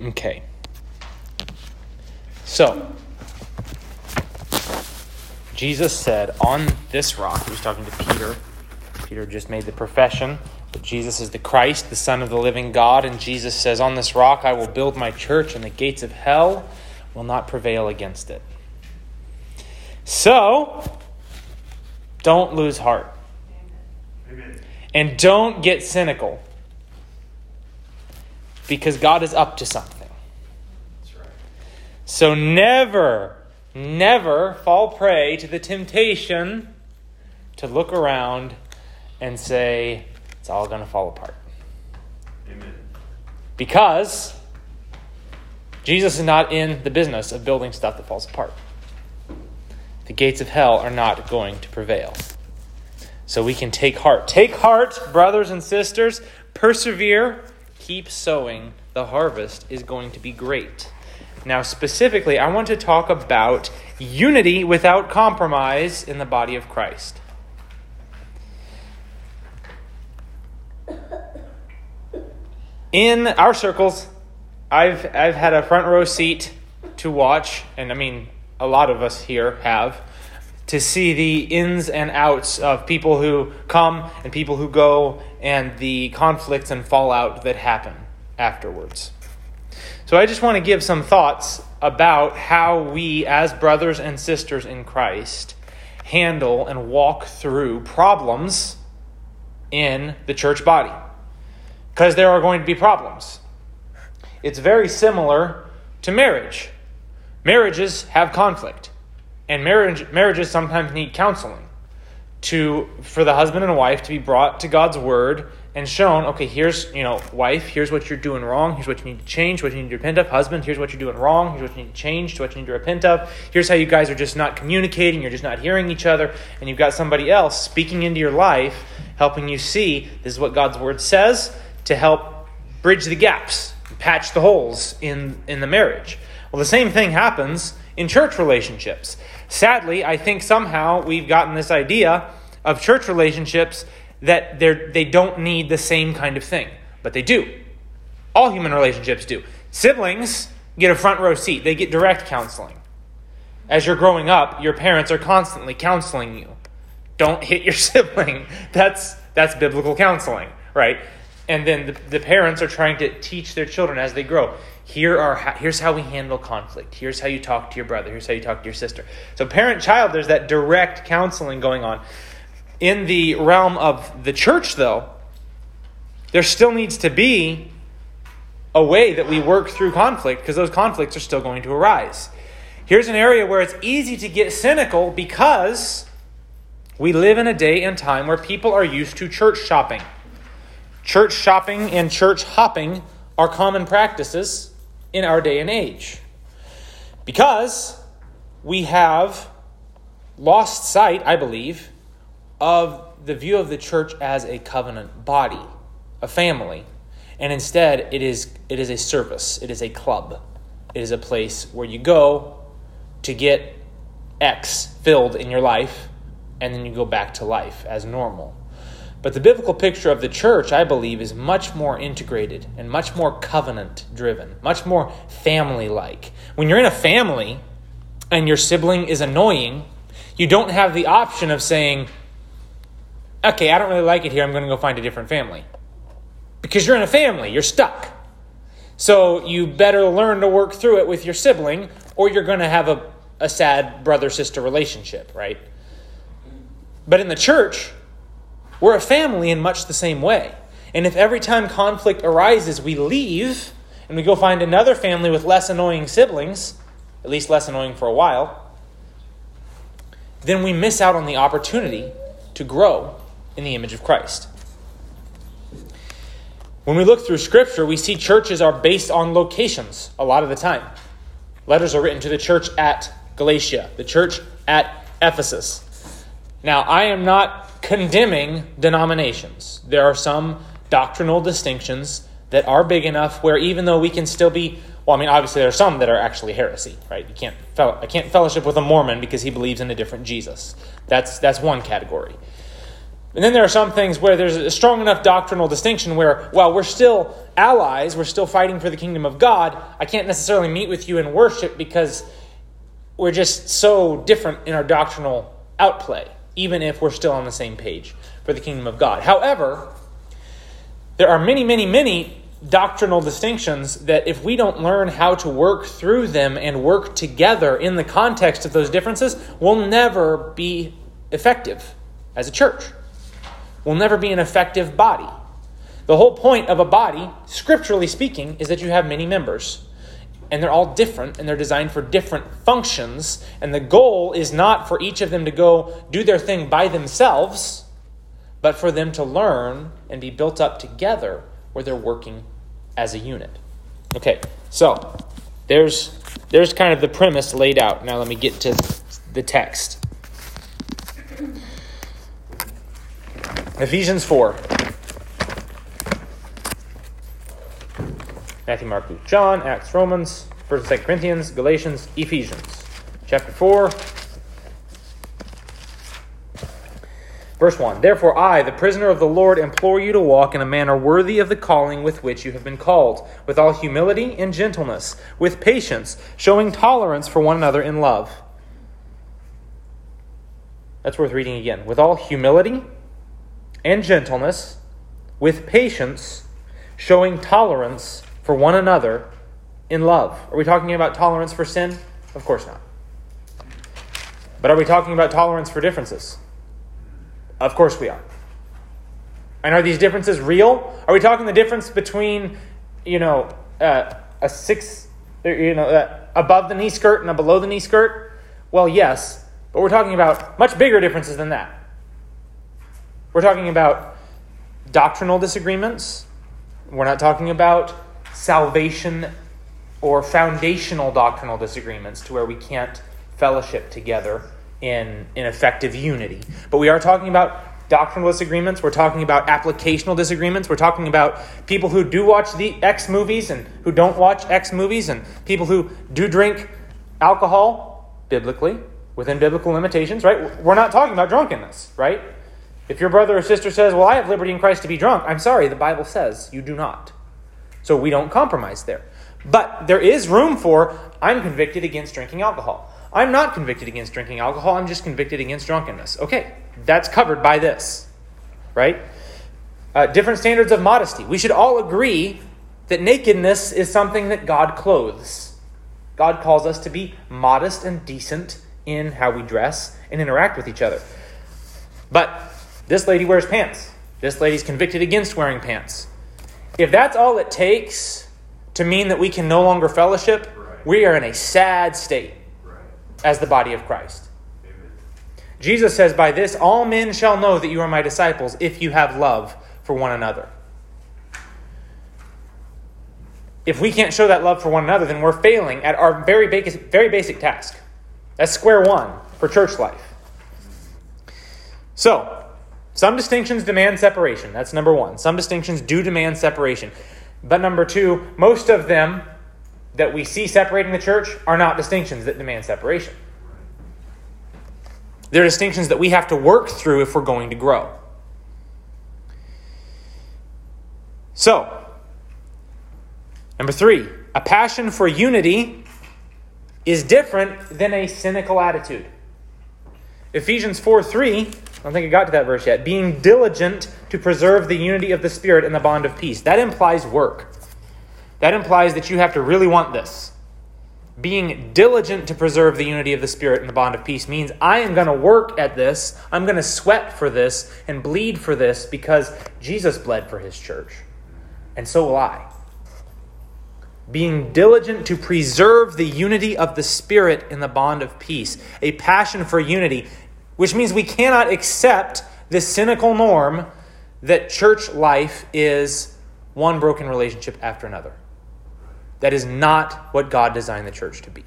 Okay. So, Jesus said, On this rock, he was talking to Peter. Peter just made the profession that Jesus is the Christ, the Son of the living God. And Jesus says, On this rock I will build my church, and the gates of hell will not prevail against it. So, don't lose heart. Amen. And don't get cynical. Because God is up to something. Right. So, never, never fall prey to the temptation to look around and say, it's all going to fall apart. Amen. Because Jesus is not in the business of building stuff that falls apart. The gates of hell are not going to prevail. So we can take heart. Take heart, brothers and sisters. Persevere. Keep sowing. The harvest is going to be great. Now, specifically, I want to talk about unity without compromise in the body of Christ. in our circles, I've I've had a front row seat to watch, and I mean a lot of us here have, to see the ins and outs of people who come and people who go, and the conflicts and fallout that happen afterwards. So I just want to give some thoughts about how we, as brothers and sisters in Christ, handle and walk through problems in the church body because there are going to be problems. It's very similar to marriage. Marriages have conflict, and marriage, marriages sometimes need counseling to for the husband and wife to be brought to God's word and shown, okay, here's, you know, wife, here's what you're doing wrong, here's what you need to change, what you need to repent of. Husband, here's what you're doing wrong, here's what you need to change, what you need to repent of. Here's how you guys are just not communicating, you're just not hearing each other, and you've got somebody else speaking into your life, helping you see this is what God's word says, to help bridge the gaps, patch the holes in, in the marriage. Well, the same thing happens in church relationships. Sadly, I think somehow we've gotten this idea of church relationships that they don't need the same kind of thing, but they do. All human relationships do. Siblings get a front row seat, they get direct counseling. As you're growing up, your parents are constantly counseling you. Don't hit your sibling. That's, that's biblical counseling, right? and then the, the parents are trying to teach their children as they grow here are here's how we handle conflict. Here's how you talk to your brother. Here's how you talk to your sister. So parent child there's that direct counseling going on. In the realm of the church though there still needs to be a way that we work through conflict because those conflicts are still going to arise. Here's an area where it's easy to get cynical because we live in a day and time where people are used to church shopping. Church shopping and church hopping are common practices in our day and age. Because we have lost sight, I believe, of the view of the church as a covenant body, a family. And instead, it is, it is a service, it is a club, it is a place where you go to get X filled in your life, and then you go back to life as normal. But the biblical picture of the church, I believe, is much more integrated and much more covenant driven, much more family like. When you're in a family and your sibling is annoying, you don't have the option of saying, okay, I don't really like it here, I'm going to go find a different family. Because you're in a family, you're stuck. So you better learn to work through it with your sibling, or you're going to have a, a sad brother sister relationship, right? But in the church, we're a family in much the same way. And if every time conflict arises, we leave and we go find another family with less annoying siblings, at least less annoying for a while, then we miss out on the opportunity to grow in the image of Christ. When we look through Scripture, we see churches are based on locations a lot of the time. Letters are written to the church at Galatia, the church at Ephesus. Now, I am not condemning denominations. There are some doctrinal distinctions that are big enough where even though we can still be well, I mean, obviously there are some that are actually heresy, right? You can't I can't fellowship with a Mormon because he believes in a different Jesus. That's that's one category. And then there are some things where there's a strong enough doctrinal distinction where, while we're still allies, we're still fighting for the kingdom of God, I can't necessarily meet with you in worship because we're just so different in our doctrinal outplay, even if we're still on the same page for the kingdom of God. However, there are many, many, many doctrinal distinctions that if we don't learn how to work through them and work together in the context of those differences, we'll never be effective as a church. We'll never be an effective body. The whole point of a body, scripturally speaking, is that you have many members. And they're all different and they're designed for different functions. And the goal is not for each of them to go do their thing by themselves, but for them to learn and be built up together where they're working as a unit. Okay, so there's there's kind of the premise laid out. Now let me get to the text. Ephesians 4. Matthew, Mark, Luke, John, Acts, Romans, 1st and 2nd Corinthians, Galatians, Ephesians. Chapter 4, Verse 1 Therefore, I, the prisoner of the Lord, implore you to walk in a manner worthy of the calling with which you have been called, with all humility and gentleness, with patience, showing tolerance for one another in love. That's worth reading again. With all humility and gentleness, with patience, showing tolerance for one another in love. Are we talking about tolerance for sin? Of course not. But are we talking about tolerance for differences? Of course we are. And are these differences real? Are we talking the difference between, you know, uh, a six, you know, uh, above the knee skirt and a below the knee skirt? Well, yes, but we're talking about much bigger differences than that. We're talking about doctrinal disagreements. We're not talking about salvation or foundational doctrinal disagreements to where we can't fellowship together in, in effective unity. But we are talking about doctrinal disagreements. We're talking about applicational disagreements. We're talking about people who do watch the X movies and who don't watch X movies, and people who do drink alcohol biblically, within biblical limitations, right? We're not talking about drunkenness, right? If your brother or sister says, Well, I have liberty in Christ to be drunk, I'm sorry, the Bible says you do not. So we don't compromise there. But there is room for, I'm convicted against drinking alcohol. I'm not convicted against drinking alcohol, I'm just convicted against drunkenness. Okay, that's covered by this, right? Uh, different standards of modesty. We should all agree that nakedness is something that God clothes. God calls us to be modest and decent in how we dress and interact with each other. But this lady wears pants. This lady's convicted against wearing pants. If that's all it takes to mean that we can no longer fellowship, right. we are in a sad state as the body of Christ. Amen. Jesus says, By this all men shall know that you are my disciples if you have love for one another. If we can't show that love for one another, then we're failing at our very basic, very basic task. That's square one for church life. So, some distinctions demand separation. That's number one. Some distinctions do demand separation. But number two, most of them that we see separating the church are not distinctions that demand separation. They're distinctions that we have to work through if we're going to grow. So, number three, a passion for unity is different than a cynical attitude. Ephesians 4 3, I don't think I got to that verse yet. Being diligent to preserve the unity of the Spirit in the bond of peace. That implies work. That implies that you have to really want this. Being diligent to preserve the unity of the Spirit in the bond of peace means I am going to work at this, I'm going to sweat for this and bleed for this because Jesus bled for his church. And so will I. Being diligent to preserve the unity of the Spirit in the bond of peace, a passion for unity, which means we cannot accept this cynical norm that church life is one broken relationship after another. That is not what God designed the church to be.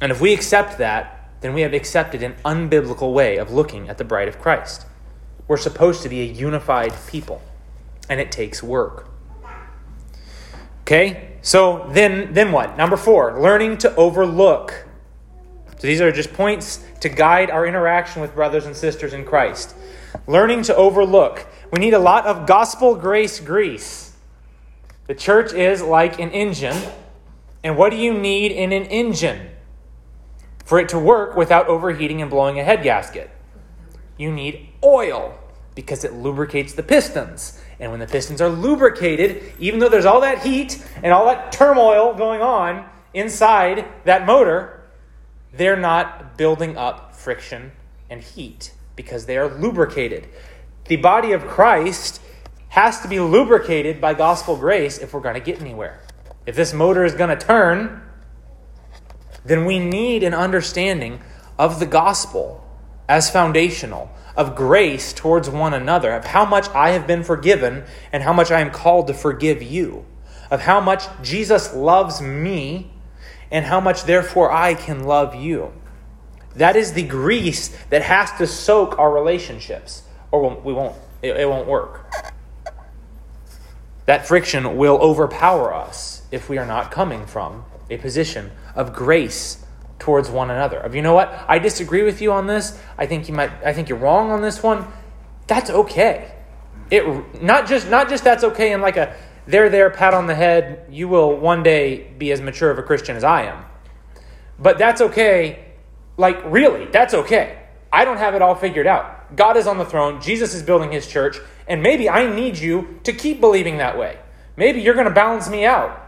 And if we accept that, then we have accepted an unbiblical way of looking at the bride of Christ. We're supposed to be a unified people, and it takes work. Okay? So then then what? Number 4, learning to overlook. So these are just points to guide our interaction with brothers and sisters in Christ. Learning to overlook. We need a lot of gospel grace grease. The church is like an engine. And what do you need in an engine? For it to work without overheating and blowing a head gasket. You need oil because it lubricates the pistons. And when the pistons are lubricated, even though there's all that heat and all that turmoil going on inside that motor, they're not building up friction and heat because they are lubricated. The body of Christ has to be lubricated by gospel grace if we're going to get anywhere. If this motor is going to turn, then we need an understanding of the gospel as foundational, of grace towards one another, of how much I have been forgiven and how much I am called to forgive you, of how much Jesus loves me and how much therefore I can love you. That is the grease that has to soak our relationships, or we won't. It, it won't work. That friction will overpower us if we are not coming from a position of grace towards one another. Of you know what? I disagree with you on this. I think you might I think you're wrong on this one. That's okay. It not just not just that's okay in like a there there pat on the head, you will one day be as mature of a Christian as I am. But that's okay. Like really, that's okay. I don't have it all figured out. God is on the throne, Jesus is building his church, and maybe I need you to keep believing that way. Maybe you're going to balance me out.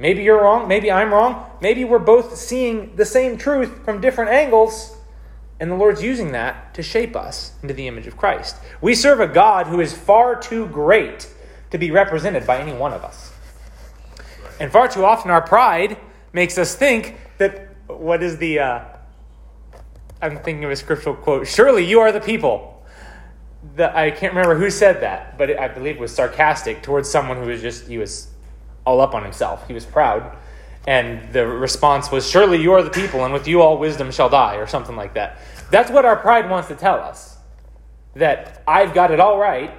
Maybe you're wrong. Maybe I'm wrong. Maybe we're both seeing the same truth from different angles. And the Lord's using that to shape us into the image of Christ. We serve a God who is far too great to be represented by any one of us. And far too often, our pride makes us think that what is the. Uh, I'm thinking of a scriptural quote. Surely you are the people. The, I can't remember who said that, but it, I believe it was sarcastic towards someone who was just, he was all up on himself. He was proud. And the response was, Surely you are the people, and with you all wisdom shall die, or something like that. That's what our pride wants to tell us. That I've got it all right,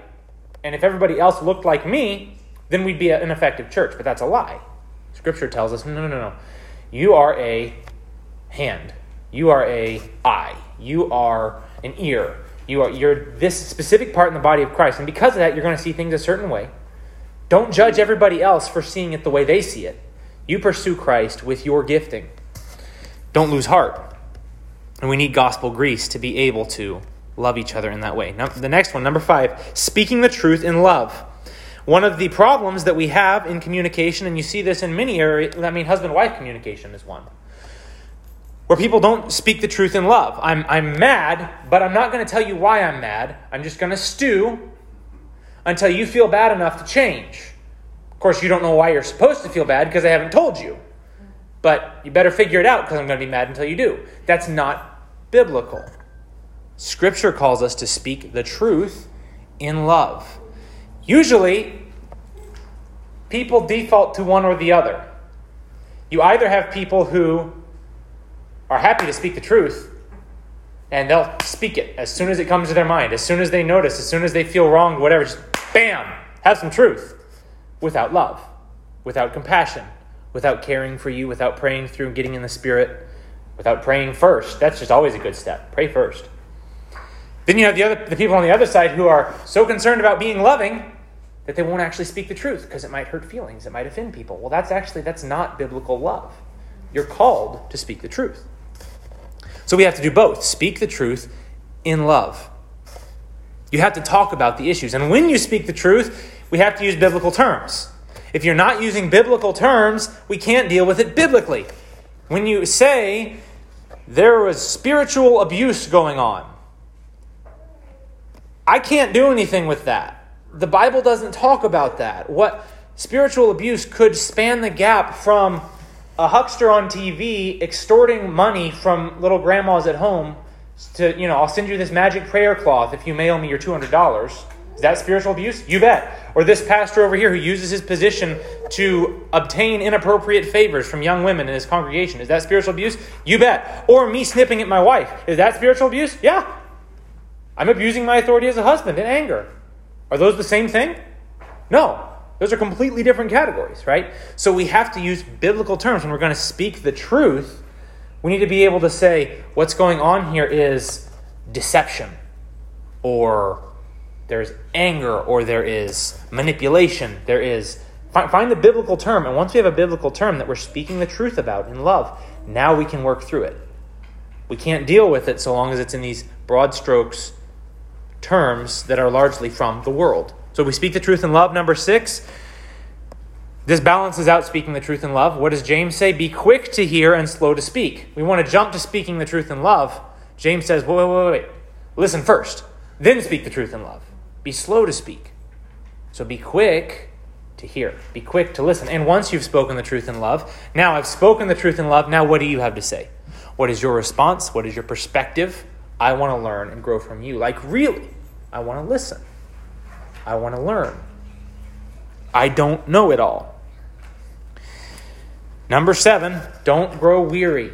and if everybody else looked like me, then we'd be an effective church. But that's a lie. Scripture tells us, no, no, no, no. You are a hand. You are a eye. You are an ear. You are you're this specific part in the body of Christ. And because of that, you're going to see things a certain way. Don't judge everybody else for seeing it the way they see it. You pursue Christ with your gifting. Don't lose heart. And we need gospel grease to be able to love each other in that way. Now, the next one, number five, speaking the truth in love. One of the problems that we have in communication, and you see this in many areas, I mean, husband wife communication is one, where people don't speak the truth in love. I'm, I'm mad, but I'm not going to tell you why I'm mad. I'm just going to stew until you feel bad enough to change. Of course, you don't know why you're supposed to feel bad because I haven't told you. But you better figure it out because I'm going to be mad until you do. That's not biblical. Scripture calls us to speak the truth in love. Usually, people default to one or the other. You either have people who are happy to speak the truth and they'll speak it as soon as it comes to their mind, as soon as they notice, as soon as they feel wronged, whatever, just bam, have some truth without love, without compassion, without caring for you, without praying through, and getting in the spirit, without praying first. That's just always a good step. Pray first. Then you have the other the people on the other side who are so concerned about being loving that they won't actually speak the truth because it might hurt feelings, it might offend people. Well, that's actually that's not biblical love. You're called to speak the truth. So we have to do both. Speak the truth in love. You have to talk about the issues. And when you speak the truth, we have to use biblical terms. If you're not using biblical terms, we can't deal with it biblically. When you say there was spiritual abuse going on, I can't do anything with that. The Bible doesn't talk about that. What spiritual abuse could span the gap from a huckster on TV extorting money from little grandmas at home to, you know, I'll send you this magic prayer cloth if you mail me your $200. Is that spiritual abuse? You bet. Or this pastor over here who uses his position to obtain inappropriate favors from young women in his congregation. Is that spiritual abuse? You bet. Or me snipping at my wife. Is that spiritual abuse? Yeah. I'm abusing my authority as a husband in anger. Are those the same thing? No. Those are completely different categories, right? So we have to use biblical terms when we're going to speak the truth. We need to be able to say what's going on here is deception, or there's anger, or there is manipulation, there is. Find the biblical term, and once we have a biblical term that we're speaking the truth about in love, now we can work through it. We can't deal with it so long as it's in these broad strokes terms that are largely from the world. So we speak the truth in love. Number six, this balances out speaking the truth in love. What does James say? Be quick to hear and slow to speak. We want to jump to speaking the truth in love. James says, wait, wait, wait, wait. Listen first, then speak the truth in love. Be slow to speak. So be quick to hear. Be quick to listen. And once you've spoken the truth in love, now I've spoken the truth in love, now what do you have to say? What is your response? What is your perspective? I want to learn and grow from you. Like, really, I want to listen. I want to learn. I don't know it all. Number seven, don't grow weary.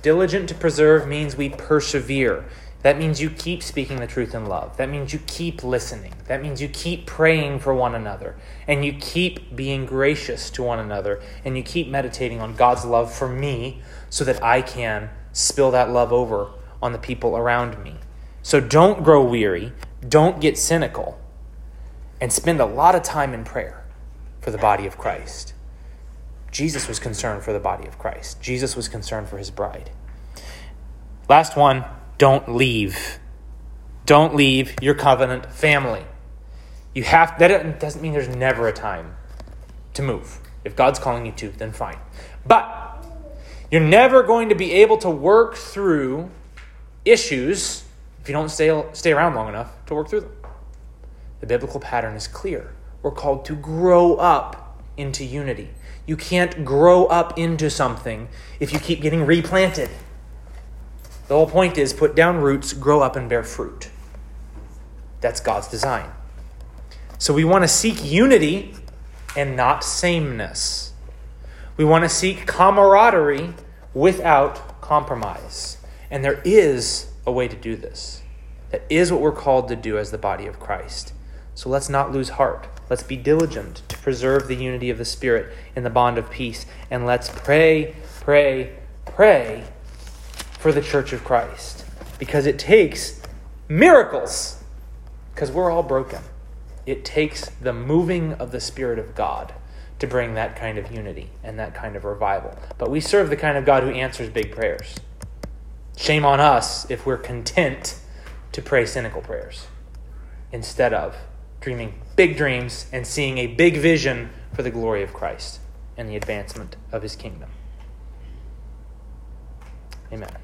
Diligent to preserve means we persevere. That means you keep speaking the truth in love. That means you keep listening. That means you keep praying for one another. And you keep being gracious to one another. And you keep meditating on God's love for me so that I can spill that love over on the people around me. So don't grow weary. Don't get cynical. And spend a lot of time in prayer for the body of Christ. Jesus was concerned for the body of Christ, Jesus was concerned for his bride. Last one don't leave. Don't leave your covenant family. You have that doesn't mean there's never a time to move. If God's calling you to, then fine. But you're never going to be able to work through issues if you don't stay, stay around long enough to work through them. The biblical pattern is clear. We're called to grow up into unity. You can't grow up into something if you keep getting replanted. The whole point is put down roots, grow up, and bear fruit. That's God's design. So we want to seek unity and not sameness. We want to seek camaraderie without compromise. And there is a way to do this. That is what we're called to do as the body of Christ. So let's not lose heart. Let's be diligent to preserve the unity of the Spirit in the bond of peace. And let's pray, pray, pray for the church of Christ because it takes miracles because we're all broken. It takes the moving of the Spirit of God to bring that kind of unity and that kind of revival. But we serve the kind of God who answers big prayers. Shame on us if we're content to pray cynical prayers instead of dreaming big dreams and seeing a big vision for the glory of Christ and the advancement of his kingdom. Amen.